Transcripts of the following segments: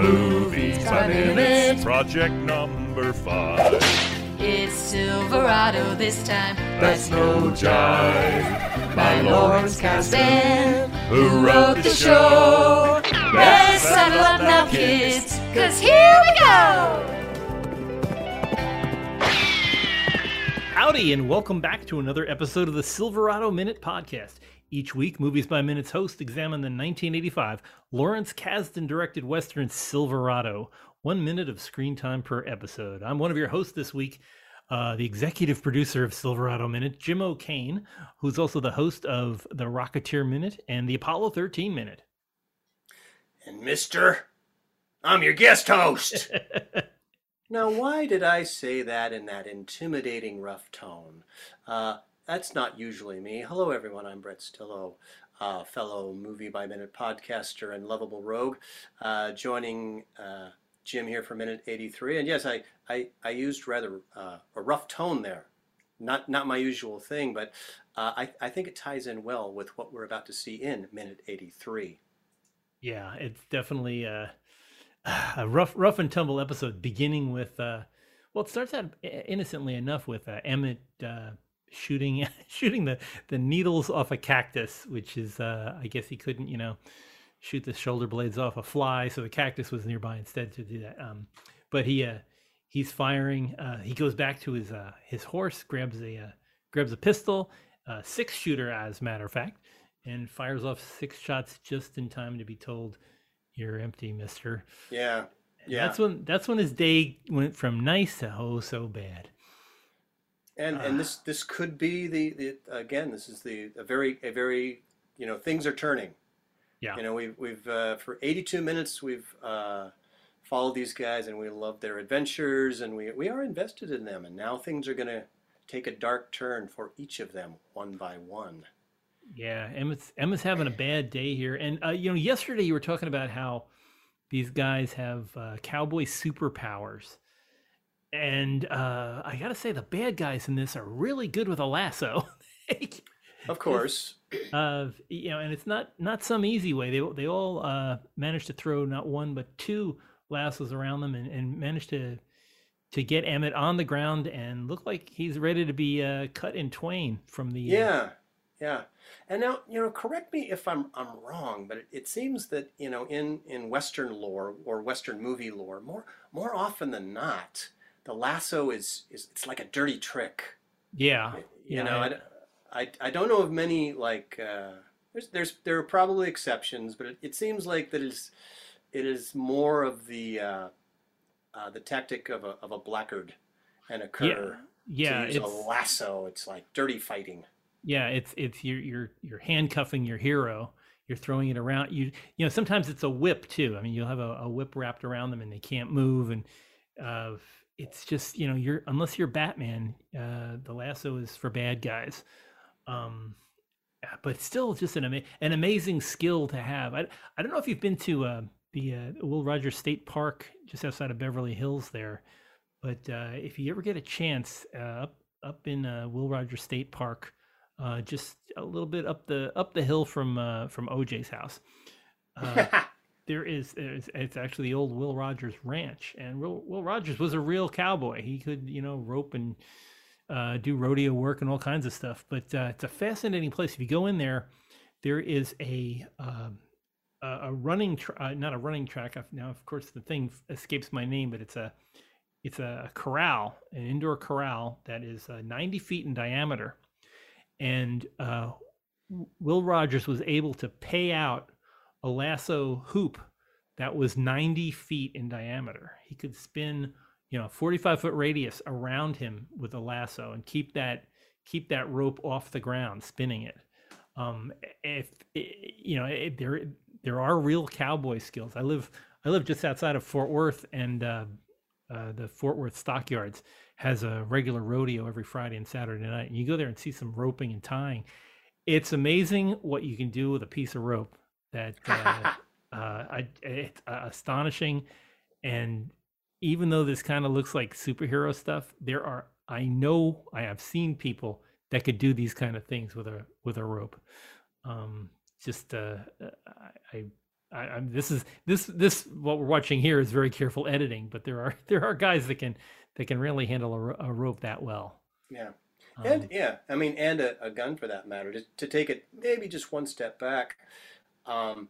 Movies by minutes, project number five. It's Silverado this time. That's no jive. My Lawrence Kasdan, who wrote the show. Let's settle up now, kids, cause here we go! Howdy, and welcome back to another episode of the Silverado Minute Podcast. Each week, Movies by Minutes host examine the 1985 Lawrence Kasdan directed Western Silverado. One minute of screen time per episode. I'm one of your hosts this week, uh, the executive producer of Silverado Minute, Jim O'Kane, who's also the host of the Rocketeer Minute and the Apollo 13 Minute. And mister, I'm your guest host. now, why did I say that in that intimidating rough tone? Uh, that's not usually me. Hello, everyone. I'm Brett Stillo, uh, fellow Movie by Minute podcaster and lovable rogue, uh, joining uh, Jim here for minute 83. And yes, I, I, I used rather uh, a rough tone there. Not, not my usual thing, but uh, I, I think it ties in well with what we're about to see in minute 83. Yeah, it's definitely a, a rough, rough and tumble episode. Beginning with, uh, well, it starts out innocently enough with uh, Emmett uh, shooting shooting the the needles off a cactus, which is, uh, I guess he couldn't, you know, shoot the shoulder blades off a fly, so the cactus was nearby instead to do that. Um, but he uh, he's firing. Uh, he goes back to his uh, his horse, grabs a uh, grabs a pistol, uh, six shooter as a matter of fact, and fires off six shots just in time to be told, "You're empty, Mister." Yeah, yeah. That's when that's when his day went from nice to oh so bad. And Ah. and this this could be the, the again this is the a very a very you know things are turning. Yeah. You know we've we've uh, for 82 minutes we've uh, followed these guys and we love their adventures and we we are invested in them and now things are going to take a dark turn for each of them one by one. Yeah, Emmett's Emmett's having a bad day here, and uh, you know, yesterday you were talking about how these guys have uh, cowboy superpowers, and uh, I gotta say the bad guys in this are really good with a lasso. Of course. uh, you know, and it's not not some easy way. They they all uh, managed to throw not one but two lassos around them, and, and managed to to get Emmett on the ground and look like he's ready to be uh, cut in twain from the uh, Yeah, yeah. And now, you know, correct me if I'm I'm wrong, but it, it seems that you know, in in Western lore or Western movie lore, more more often than not, the lasso is is it's like a dirty trick. yeah You yeah, know, I, I, I don't know of many like uh, there's there's there are probably exceptions, but it, it seems like that is it is more of the uh, uh, the tactic of a of a blackguard and a cur. yeah to use a lasso, it's like dirty fighting. yeah it's it's you're you're you're handcuffing your hero you're throwing it around you you know sometimes it's a whip too i mean you'll have a, a whip wrapped around them and they can't move and uh it's just you know you're unless you're batman uh the lasso is for bad guys um uh, but still just an ama- an amazing skill to have i i don't know if you've been to uh the uh, will rogers state park just outside of beverly hills there but uh if you ever get a chance uh, up up in will rogers state park uh, just a little bit up the up the hill from uh, from OJ's house. There is it's, it's actually the old Will Rogers Ranch, and Will, Will Rogers was a real cowboy. He could you know rope and uh, do rodeo work and all kinds of stuff. But uh, it's a fascinating place. If you go in there, there is a um, a, a running tra- uh, not a running track. Now, of course, the thing escapes my name, but it's a it's a corral, an indoor corral that is uh, 90 feet in diameter and uh, Will Rogers was able to pay out a lasso hoop that was 90 feet in diameter. He could spin, you know, 45 foot radius around him with a lasso and keep that keep that rope off the ground, spinning it. Um, if you know, if there there are real cowboy skills. I live I live just outside of Fort Worth, and uh, uh, the Fort Worth Stockyards has a regular rodeo every Friday and Saturday night. And you go there and see some roping and tying. It's amazing what you can do with a piece of rope. That uh, uh, I, it's uh, astonishing. And even though this kind of looks like superhero stuff, there are I know I have seen people that could do these kind of things with a with a rope. Um, just uh, I I, I'm, this is this this what we're watching here is very careful editing, but there are there are guys that can that can really handle a, a rope that well. Yeah. Um, And yeah, I mean, and a, a gun for that matter. To, to take it maybe just one step back, um,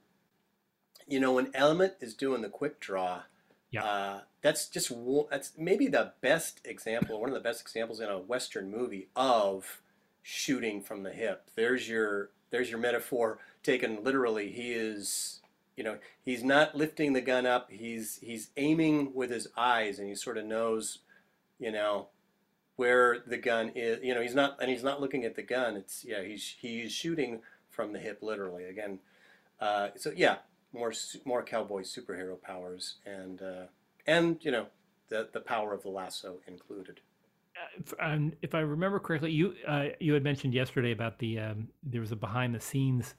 you know, when Emmett is doing the quick draw, Yeah. uh, that's just that's maybe the best example, one of the best examples in a Western movie of shooting from the hip. There's your there's your metaphor taken literally. He is, you know, he's not lifting the gun up. He's he's aiming with his eyes, and he sort of knows, you know, where the gun is. You know, he's not and he's not looking at the gun. It's yeah, he's he's shooting from the hip literally. Again, uh, so yeah, more more cowboy superhero powers and uh, and you know the the power of the lasso included. um, if I remember correctly, you uh, you had mentioned yesterday about the um, there was a behind the scenes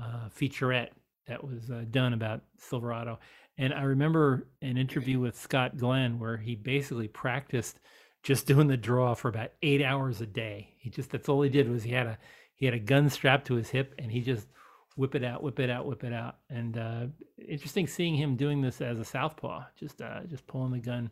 uh, featurette that was uh, done about Silverado, and I remember an interview with Scott Glenn where he basically practiced just doing the draw for about eight hours a day. He just that's all he did was he had a he had a gun strapped to his hip and he just whip it out, whip it out, whip it out. And uh, interesting seeing him doing this as a southpaw, just uh, just pulling the gun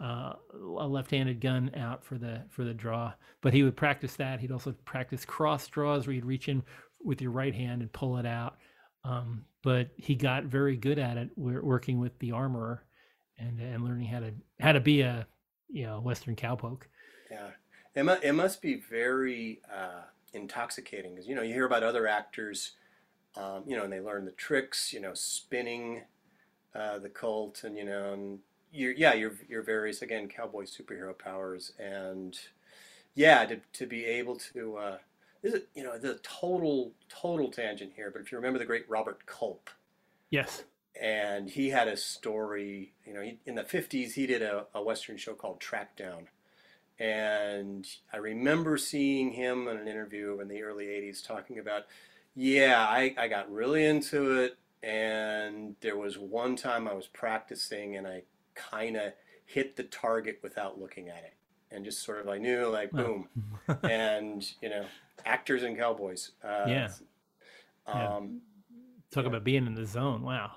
uh, a left-handed gun out for the for the draw. But he would practice that. He'd also practice cross draws where you'd reach in with your right hand and pull it out. Um, but he got very good at it, wor- working with the armorer and and learning how to how to be a you know Western cowpoke. Yeah, it must be very uh, intoxicating because you know you hear about other actors, um, you know, and they learn the tricks, you know, spinning uh, the Colt, and you know, and your yeah, your your various again cowboy superhero powers, and yeah, to to be able to. Uh, this is, you know, the total total tangent here, but if you remember the great Robert Culp, Yes. and he had a story. You know, he, in the '50s, he did a, a western show called Trackdown, and I remember seeing him in an interview in the early '80s talking about, yeah, I, I got really into it, and there was one time I was practicing, and I kind of hit the target without looking at it, and just sort of I knew like boom, and you know, actors and cowboys. Uh, Yeah. Yeah. Um, Talk about being in the zone. Wow.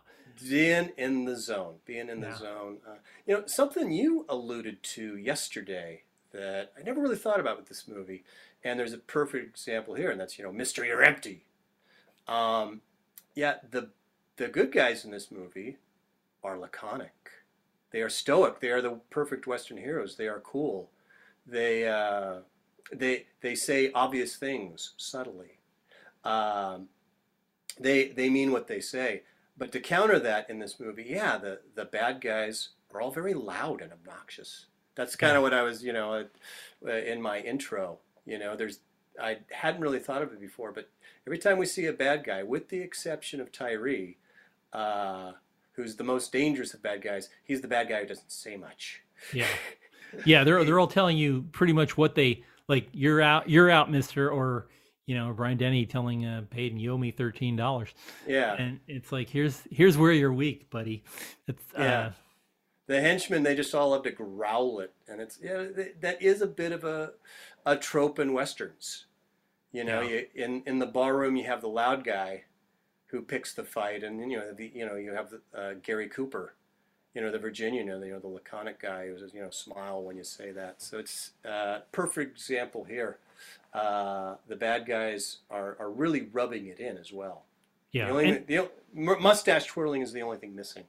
being in the zone, being in the Yeah. zone. Uh, you know, something you alluded to yesterday that I never really thought about with this movie, and there's a perfect example here, and that's you know, Mystery you're empty. Um, yeah, the the good guys in this movie are laconic. They are stoic. They are the perfect Western heroes. They are cool. They uh, they they say obvious things subtly. Um, they they mean what they say. But to counter that in this movie, yeah, the the bad guys are all very loud and obnoxious. That's kind of what I was, you know, uh, in my intro. You know, there's I hadn't really thought of it before, but every time we see a bad guy, with the exception of Tyree, uh, who's the most dangerous of bad guys, he's the bad guy who doesn't say much. Yeah. Yeah, they're they're all telling you pretty much what they like. You're out, you're out, Mister, or you know Brian Dennehy telling uh, Paden, you owe me thirteen dollars, Yeah, and it's like here's here's where you're weak, buddy. It's uh, Yeah. the henchmen they just all love to growl it, and it's yeah, that is a bit of a a trope in westerns. You know, Yeah. you, in in the ballroom you have the loud guy who picks the fight, and you know the you know you have the, uh, Gary Cooper, you know the Virginian, you know, you know the laconic guy who says you know smile when you say that. So it's uh, perfect example here. Uh, the bad guys are, are really rubbing it in as well. yeah. The only and- the, mu- mustache twirling is the only thing missing.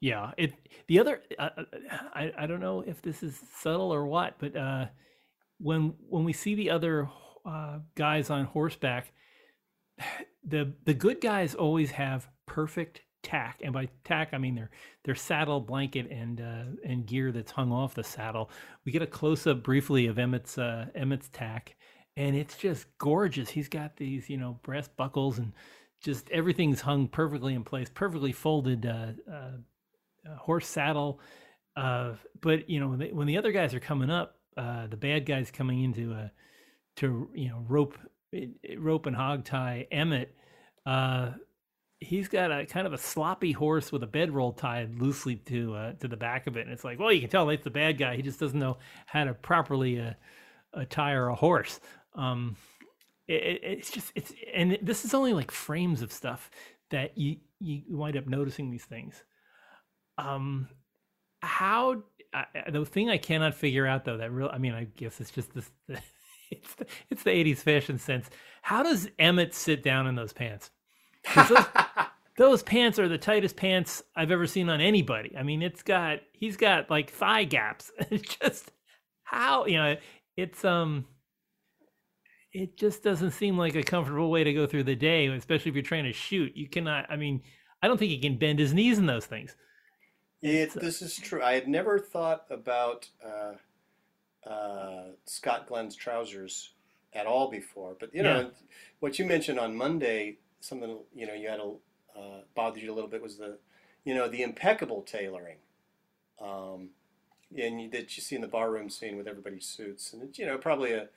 Yeah, it the other uh, uh, I I don't know if this is subtle or what, but uh, when when we see the other uh, guys on horseback, the the good guys always have perfect tack, and by tack I mean their their saddle blanket and uh, and gear that's hung off the saddle. We get a close up briefly of Emmett's uh, Emmett's tack, and it's just gorgeous. He's got these you know brass buckles and just everything's hung perfectly in place, perfectly folded. Uh, uh, horse saddle. But you know when, they, when the other guys are coming up, the bad guys coming into a to you know rope rope and hog tie Emmett. Uh, he's got a kind of a sloppy horse with a bedroll tied loosely to uh, to the back of it, and it's like, well, you can tell that's the bad guy. He just doesn't know how to properly uh, attire a horse. Um, it, it- it's just it's and this is only like frames of stuff that you you wind up noticing these things. Um, how the thing I cannot figure out though that real I mean I guess it's just this it's the, it's the 80s fashion sense. How does Emmett sit down in those pants? Those, those, pants are the tightest pants I've ever seen on anybody. I mean, it's got he's got like thigh gaps. It's just how you know it's um it just doesn't seem like a comfortable way to go through the day, especially if you're trying to shoot. You cannot. I mean, I don't think he can bend his knees in those things. It, this is true. I had never thought about uh, uh, Scott Glenn's trousers at all before, but you know yeah. what you mentioned on Monday, something you know you had a uh, bothered you a little bit was the you know the impeccable tailoring, um, and you, that you see in the barroom scene with everybody's suits, and it, you know probably a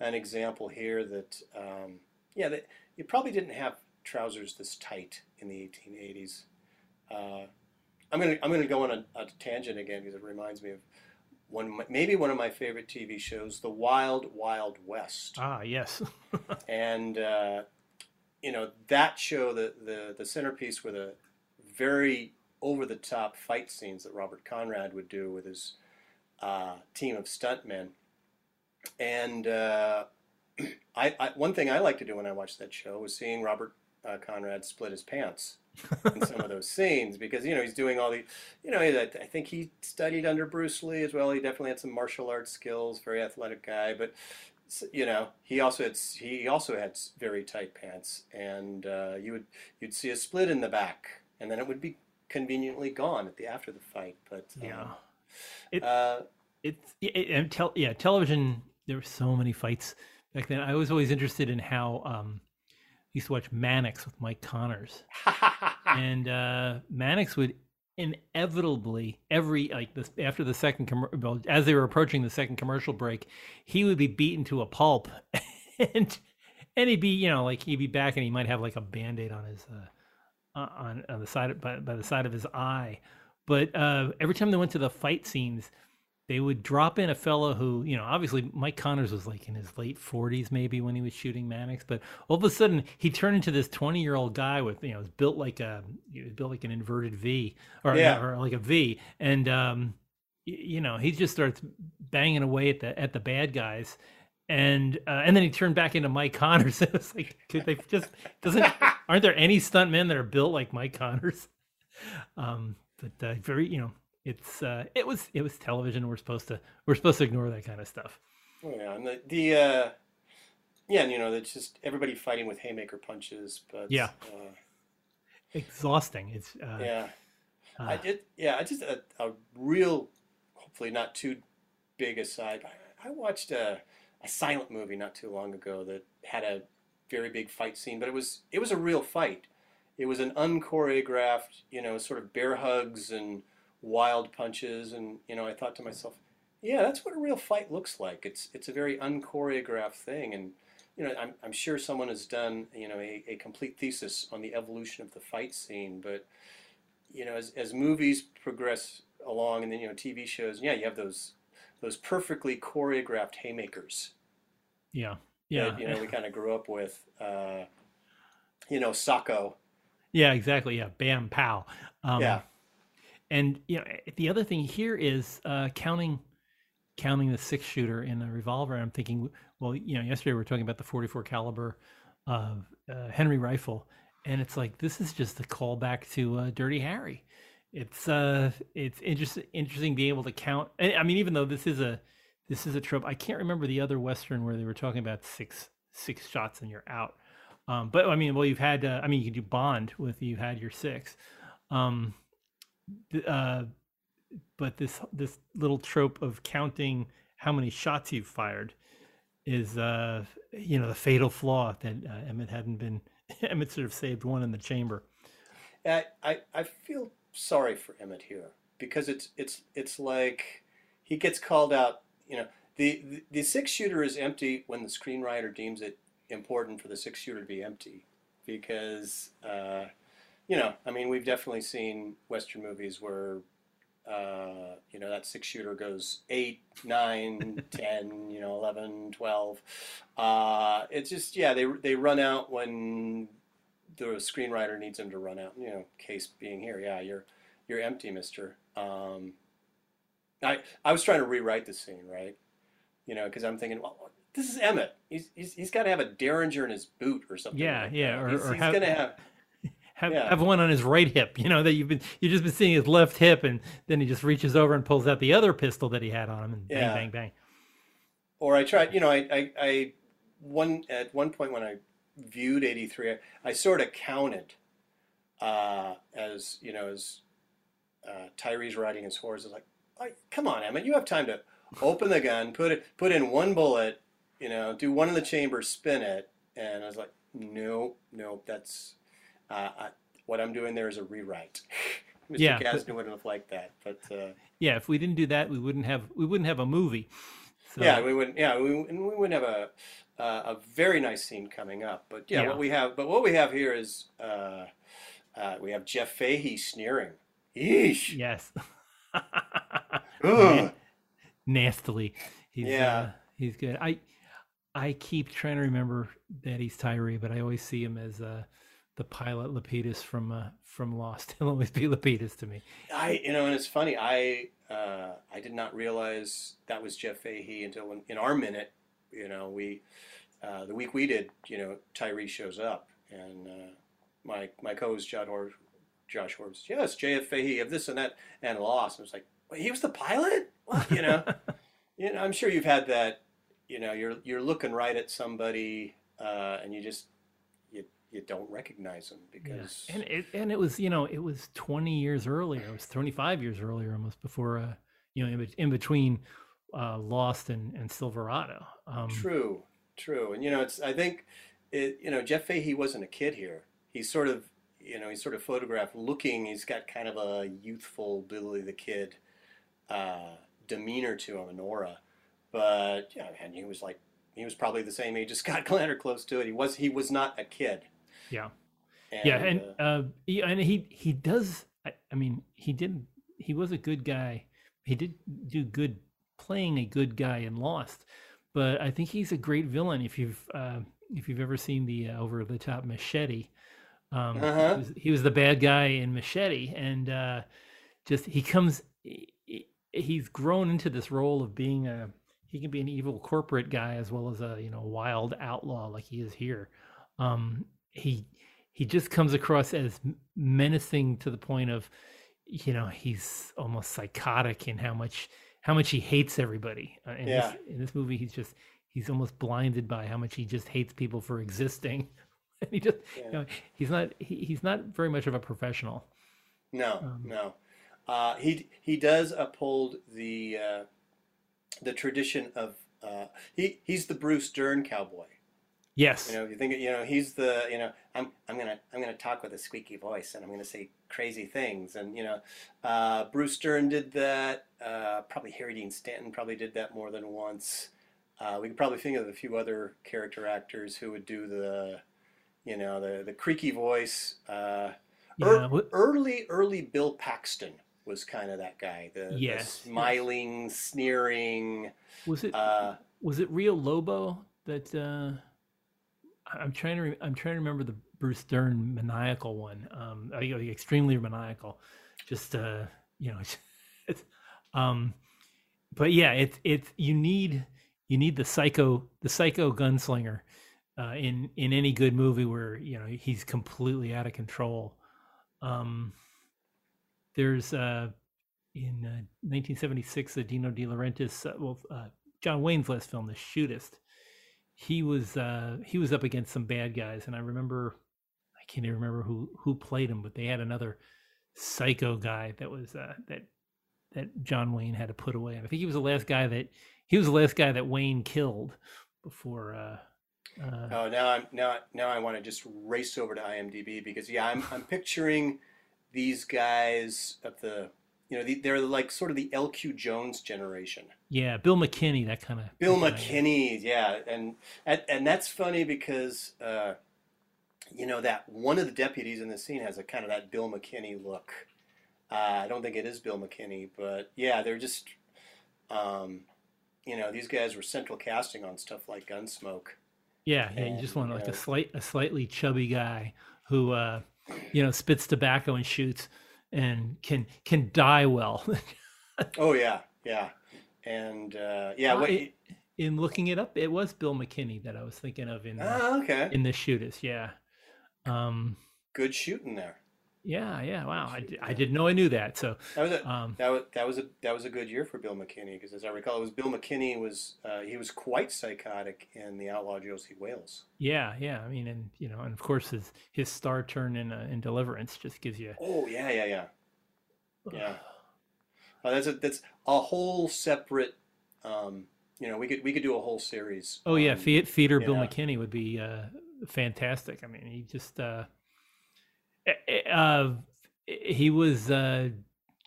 an example here that um, yeah that you probably didn't have trousers this tight in the 1880s. Uh, I'm gonna I'm gonna go on a, a tangent again because it reminds me of one maybe one of my favorite TV shows, The Wild Wild West. Ah, yes. and uh, you know that show, the the the centerpiece were the very over the top fight scenes that Robert Conrad would do with his uh, team of stuntmen. And uh, I, I, one thing I like to do when I watch that show was seeing Robert uh, Conrad split his pants in some of those scenes because you know he's doing all the, you know, I think he studied under Bruce Lee as well. He definitely had some martial arts skills. Very athletic guy, but you know he also had he also had very tight pants, and uh, you would you'd see a split in the back, and then it would be conveniently gone at the after the fight. But um, yeah, it, uh, it, it, tel- yeah television. There were so many fights back then. I was always interested in how. Um, used to watch Mannix with Mike Connors, and uh, Mannix would inevitably every like this after the second com- as they were approaching the second commercial break, he would be beaten to a pulp, and and he'd be you know like he'd be back and he might have like a band aid on his uh, on on the side of, by, by the side of his eye, but uh, every time they went to the fight scenes they would drop in a fellow who, you know, obviously Mike Connors was like in his late 40s maybe when he was shooting Mannix, but all of a sudden he turned into this 20 year old guy with, you know, was built like a, built like an inverted V or, yeah. or like a V. And, um, you know, he just starts banging away at the, at the bad guys. And, uh, and then he turned back into Mike Connors. it was like, could they just, doesn't, aren't there any stunt men that are built like Mike Connors? Um, but, uh, very, you know, it's uh, it was it was television. We're supposed to we're supposed to ignore that kind of stuff. Oh, yeah, and the the uh, yeah, and you know, it's just everybody fighting with haymaker punches, but yeah, uh, exhausting. It's uh, yeah. I uh. did yeah. I just a, a real, hopefully not too big aside. I, I watched a a silent movie not too long ago that had a very big fight scene, but it was it was a real fight. It was an unchoreographed, you know, sort of bear hugs and wild punches, and you know, I thought to myself, yeah, that's what a real fight looks like. It's it's a very unchoreographed thing, and you know, I'm I'm sure someone has done you know a, a complete thesis on the evolution of the fight scene, but you know, as as movies progress along, and then you know, TV shows, yeah, you have those those perfectly choreographed haymakers. Yeah, yeah. That, you know, we kind of grew up with. Uh, you know, Sacco. Yeah, exactly. Yeah, bam, pow. Um, yeah and you know the other thing here is uh, counting counting the six shooter in a revolver. I'm thinking, well, you know, yesterday we were talking about the 44 caliber uh, uh, Henry rifle, and it's like this is just a callback to uh, Dirty Harry. It's uh, it's interesting interesting being able to count. I mean, even though this is a this is a trope, I can't remember the other western where they were talking about six six shots and you're out. Um, but I mean, well, you've had, uh, I mean, you could do Bond with you had your six. Um, uh, but this this little trope of counting how many shots you've fired is uh, you know the fatal flaw that uh, Emmett hadn't been Emmett sort of saved one in the chamber. I, I I feel sorry for Emmett here because it's it's it's like he gets called out. You know the the, the six shooter is empty when the screenwriter deems it important for the six shooter to be empty because. Uh, you know, I mean, we've definitely seen Western movies where, uh, you know, that six shooter goes 8, 9, 10, you know, 11, 12. Uh, it's just, yeah, they, they run out when the screenwriter needs him to run out. You know, case being here, yeah, you're you're empty, Mister. Um, I I was trying to rewrite the scene, right? You know, because I'm thinking, well, this is Emmett. He's he's, he's got to have a derringer in his boot or something. Yeah, like yeah, that. or- he's, he's have- gonna have. Have, Yeah. have one on his right hip. You know that you've been you've just been seeing his left hip, and then he just reaches over and pulls out the other pistol that he had on him, and bang, Yeah. bang, bang. or I tried, you know, I, I, I one at one point when I viewed '83, I, I sort of counted uh, as you know as uh, Tyree's riding his horse. I was like, I, "Come on, Emmett, you have time to open the gun, put it, put in one bullet, you know, do one in the chamber, spin it." And I was like, "No, no, that's uh, I, what I'm doing there is a rewrite." Mr. Yeah, Kasdan wouldn't have liked that, but. Uh, Yeah, if we didn't do that, we wouldn't have we wouldn't have a movie. So, Yeah, we wouldn't. Yeah, we, and we wouldn't have a uh, a very nice scene coming up. But yeah, Yeah. what we have, but what we have here is uh, uh, we have Jeff Fahey sneering. Yeesh. yes, Ugh. nastily. He's, Yeah. uh, he's good. I I keep trying to remember that he's Tyree, but I always see him as uh, the pilot Lapidus from uh, from Lost. He'll always be Lapidus to me. I, you know, and it's funny. I uh, I did not realize that was Jeff Fahey until when, in our minute, you know, we uh, the week we did, you know, Tyree shows up, and uh, my my co-host John Hor- Josh Horbs, yes, Jeff Fahey of this and that and Lost. It was like, wait, he was the pilot? What? You know, you know, I'm sure you've had that. You know, you're you're looking right at somebody, uh, and you just you you don't recognize them Yeah. because And it and it was you know it was twenty years earlier. It was twenty five years earlier, almost before uh, you know in, bet- in between uh, Lost and and Silverado. Um, True, true, and you know, it's. I think, it. You know, Jeff Fahey wasn't a kid here. He's sort of, you know, he's sort of photographed looking. He's got kind of a youthful Billy the Kid uh, demeanor to him, an aura. But yeah, and he was like, he was probably the same age as Scott Glenn or close to it. He was. He was not a kid. Yeah. And, yeah, and uh, uh, he, and he he does. I, I mean, he did. He was a good guy. He did do good playing a good guy in Lost, but I think he's a great villain. If you've uh, if you've ever seen the uh, over the top Machete, um, Uh-huh. he, was, he was the bad guy in Machete, and uh, just he comes. he- He's grown into this role of being a. He can be an evil corporate guy as well as a you know wild outlaw like he is here. Um, he he just comes across as menacing to the point of you know he's almost psychotic in how much how much he hates everybody uh, in, Yeah. this, in this movie he's just he's almost blinded by how much he just hates people for existing and he just you know he's not he, he's not very much of a professional No, Um, no. Uh, he he does uphold the uh, the tradition of uh, he he's the Bruce Dern cowboy. Yes You know, you think you know he's the you know I'm I'm gonna I'm gonna talk with a squeaky voice and I'm gonna say crazy things and you know uh, Bruce Dern did that. Uh, probably Harry Dean Stanton probably did that more than once. Uh, we could probably think of a few other character actors who would do the you know the the creaky voice. Uh, yeah Ear- what- early, early Bill Paxton was kind of that guy. The, the Yes, yes. smiling, sneering. was it Uh, was it Rio Lobo that uh I'm trying to re- I'm trying to remember the Bruce Dern maniacal one um uh, extremely maniacal just uh you know it's, um but yeah it's it's you need you need the psycho the psycho gunslinger uh in in any good movie where you know he's completely out of control. Um there's uh in uh, 1976 the Dino De Laurentiis uh, well uh, John Wayne's last film, The Shootist, he was uh, he was up against some bad guys, and I remember I can't even remember who who played him, but they had another psycho guy that was uh, that that John Wayne had to put away. And I think he was the last guy that he was the last guy that Wayne killed before. Uh, uh, oh, now I'm now now I want to just race over to IMDb because yeah, I'm I'm picturing these guys of the you know the, they're like sort of the LQ Jones generation. yeah, Bill McKinney, that kind of Bill McKinney, yeah, and and, and that's funny because uh, you know that one of the deputies in the scene has a kind of that Bill McKinney look. Uh, I don't think it is Bill McKinney, but yeah, they're just, um, you know, these guys were central casting on stuff like Gunsmoke. Yeah, yeah, you just want you like know- a slight a slightly chubby guy who uh, you know spits tobacco and shoots and can can die well. Oh yeah, yeah, and uh, yeah. What? it- in looking it up, it was Bill McKinney that I was thinking of in uh, ah, okay. in the Shootist. Yeah, um, Good shooting there. Yeah, yeah. Wow, I, I didn't know I knew that. So That was a um, that was that was a that was a good year for Bill McKinney because as I recall, it was Bill McKinney was uh, he was quite psychotic in the Outlaw Josey Wales. yeah, yeah. I mean, and you know, and of course his his star turn in uh, in Deliverance just gives you. Oh yeah, yeah, yeah, yeah. Oh, that's a that's a whole separate. Um, you know, we could we could do a whole series. Oh yeah, on- theater Bill yeah. McKinney would be uh, fantastic. I mean, he just uh, uh, he was uh,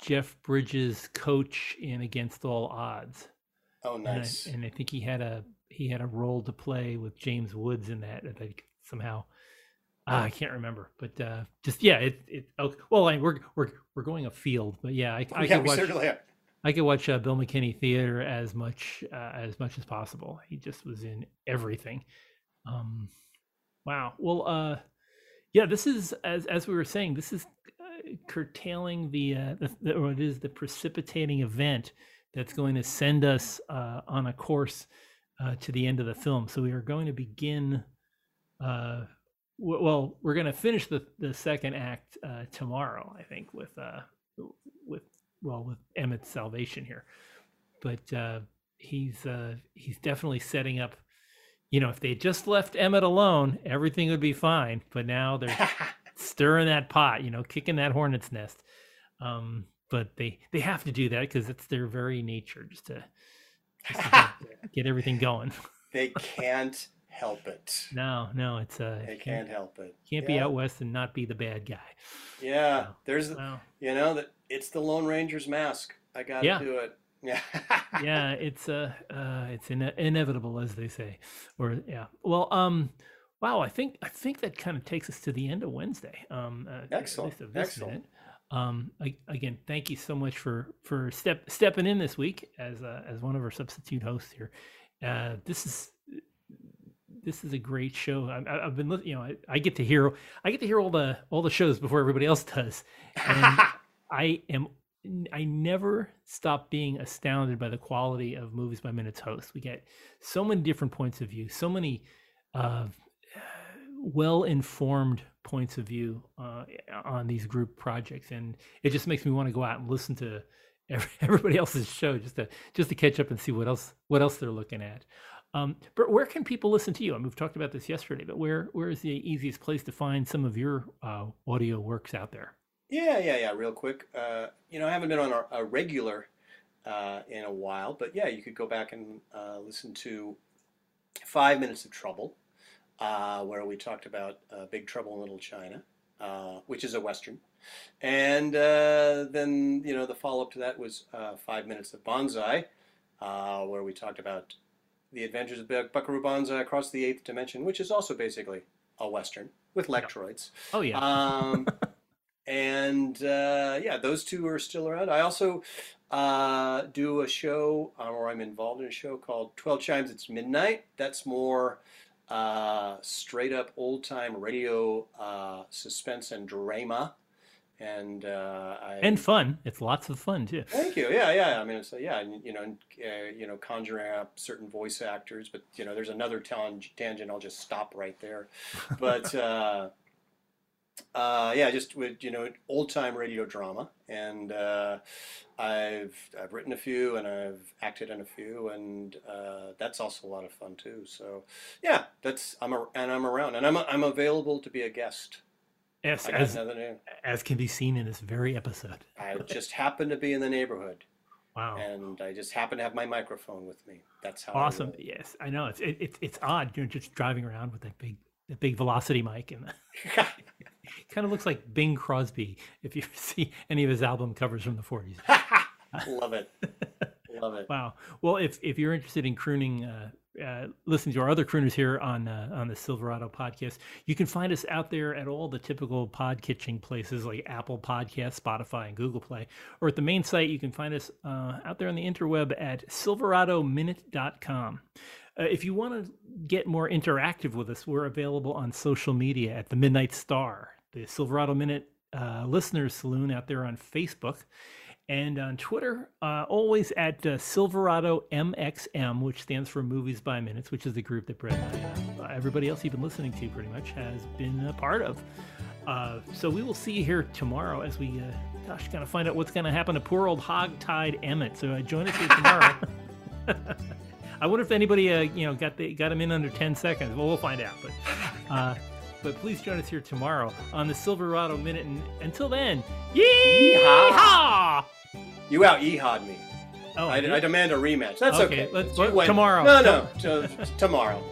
Jeff Bridges' coach in Against All Odds, Oh, and, I, nice. and I think he had a he had a role to play with James Woods in that. I think somehow. Ah, I can't remember, but uh, just yeah, it it. Oh, well, I, mean, we're we're we're going afield, but yeah, I, I yeah, could watch certainly. I could watch uh, Bill McKinney theater as much uh, as much as possible. He just was in everything. Um, wow. Well, uh, yeah. This is as as we were saying. This is uh, curtailing the, uh, the, the or it is the precipitating event that's going to send us uh, on a course uh, to the end of the film. So we are going to begin. Uh, w- well, we're going to finish the the second act uh, tomorrow. I think with with well with Emmett's salvation here, but he's he's definitely setting up. You know, if they just left Emmett alone, everything would be fine. But now they're stirring that pot, you know, kicking that hornet's nest. Um, but they they have to do that because it's their very nature, just to, just to get, get everything going. they can't help it. No, no, it's uh, They can't, can't help it. can't be out west and not be the bad guy. Yeah, Wow. there's Wow. you know that it's the Lone Ranger's mask. I got to Yeah. do it. Yeah. yeah, it's uh, uh it's ine- inevitable, as they say, or yeah. Well, um, wow, I think I think that kind of takes us to the end of Wednesday. Um, uh, Excellent, excellent. minute. Um, I, again, thank you so much for for step stepping in this week as uh, as one of our substitute hosts here. Uh, this is this is a great show. I, I- I've been, you know, I, I get to hear I get to hear all the all the shows before everybody else does, and I am I never stop being astounded by the quality of movies by minutes host. We get so many different points of view, so many uh, well informed points of view uh, on these group projects, and it just makes me want to go out and listen to every, everybody else's show just to just to catch up and see what else what else they're looking at. Um, but where can people listen to you? I mean, we've talked about this yesterday, but where where is the easiest place to find some of your uh, audio works out there? Yeah, yeah, yeah. Real quick, uh, you know, I haven't been on a, a regular uh, in a while, but yeah, you could go back and uh, listen to Five Minutes of Trouble, uh, where we talked about uh, Big Trouble in Little China, uh, which is a western, and uh, then you know the follow up to that was uh, Five Minutes of Banzai, uh, where we talked about the adventures of Buck- Buckaroo Banzai across the eighth dimension, which is also basically a western with lectroids. Oh yeah, Um, and uh, yeah, those two are still around. I also uh, do a show, uh, or I'm involved in a show called 12 Chimes It's Midnight. That's more uh, straight up old time radio uh, suspense and drama. And uh, I, and fun. It's lots of fun too. Thank you. Yeah, yeah. I mean, it's yeah, you know, uh, you know, conjuring up certain voice actors, but you know, there's another tangent. I'll just stop right there. But uh, yeah, just with you know, old time radio drama, and uh, I've I've written a few, and I've acted in a few, and uh, that's also a lot of fun too. So yeah, that's I'm a, and I'm around, and I'm I'm available to be a guest. Yes, as as can be seen in this very episode. I just happen to be in the neighborhood. Wow. and I just happen to have my microphone with me. That's how. Awesome. roll. Yes, I know. It's it, it's it's odd. You're just driving around with that big that big velocity mic, and kind of looks like Bing Crosby if you see any of his album covers from the 40s. Love it. Love it. Wow. Well, if if you're interested in crooning, uh, uh, listening to our other crooners here on uh, on the Silverado podcast, you can find us out there at all the typical pod kitching places like Apple Podcasts, Spotify, and Google Play, or at the main site. You can find us uh, out there on the interweb at silveradominute.com. Uh, if you want to get more interactive with us, we're available on social media at the Midnight Star, the Silverado Minute uh, Listeners Saloon out there on Facebook, and on Twitter, uh, always at uh, Silverado MXM, which stands for Movies by Minutes, which is the group that Brett and I, uh, everybody else you've been listening to pretty much has been a part of. Uh, so we will see you here tomorrow as we, uh, gosh, kind of find out what's going to happen to poor old hog-tied Emmett. So uh, join us here tomorrow. I wonder if anybody, uh, you know, got the, got him in under ten seconds. Well, we'll find out. But, uh, but please join us here tomorrow on the Silverado Minute. And until then, yeehaw! You out yeehawed me. Oh, I, I demand a rematch. That's Okay, okay. let's- tomorrow. No, no, t- tomorrow.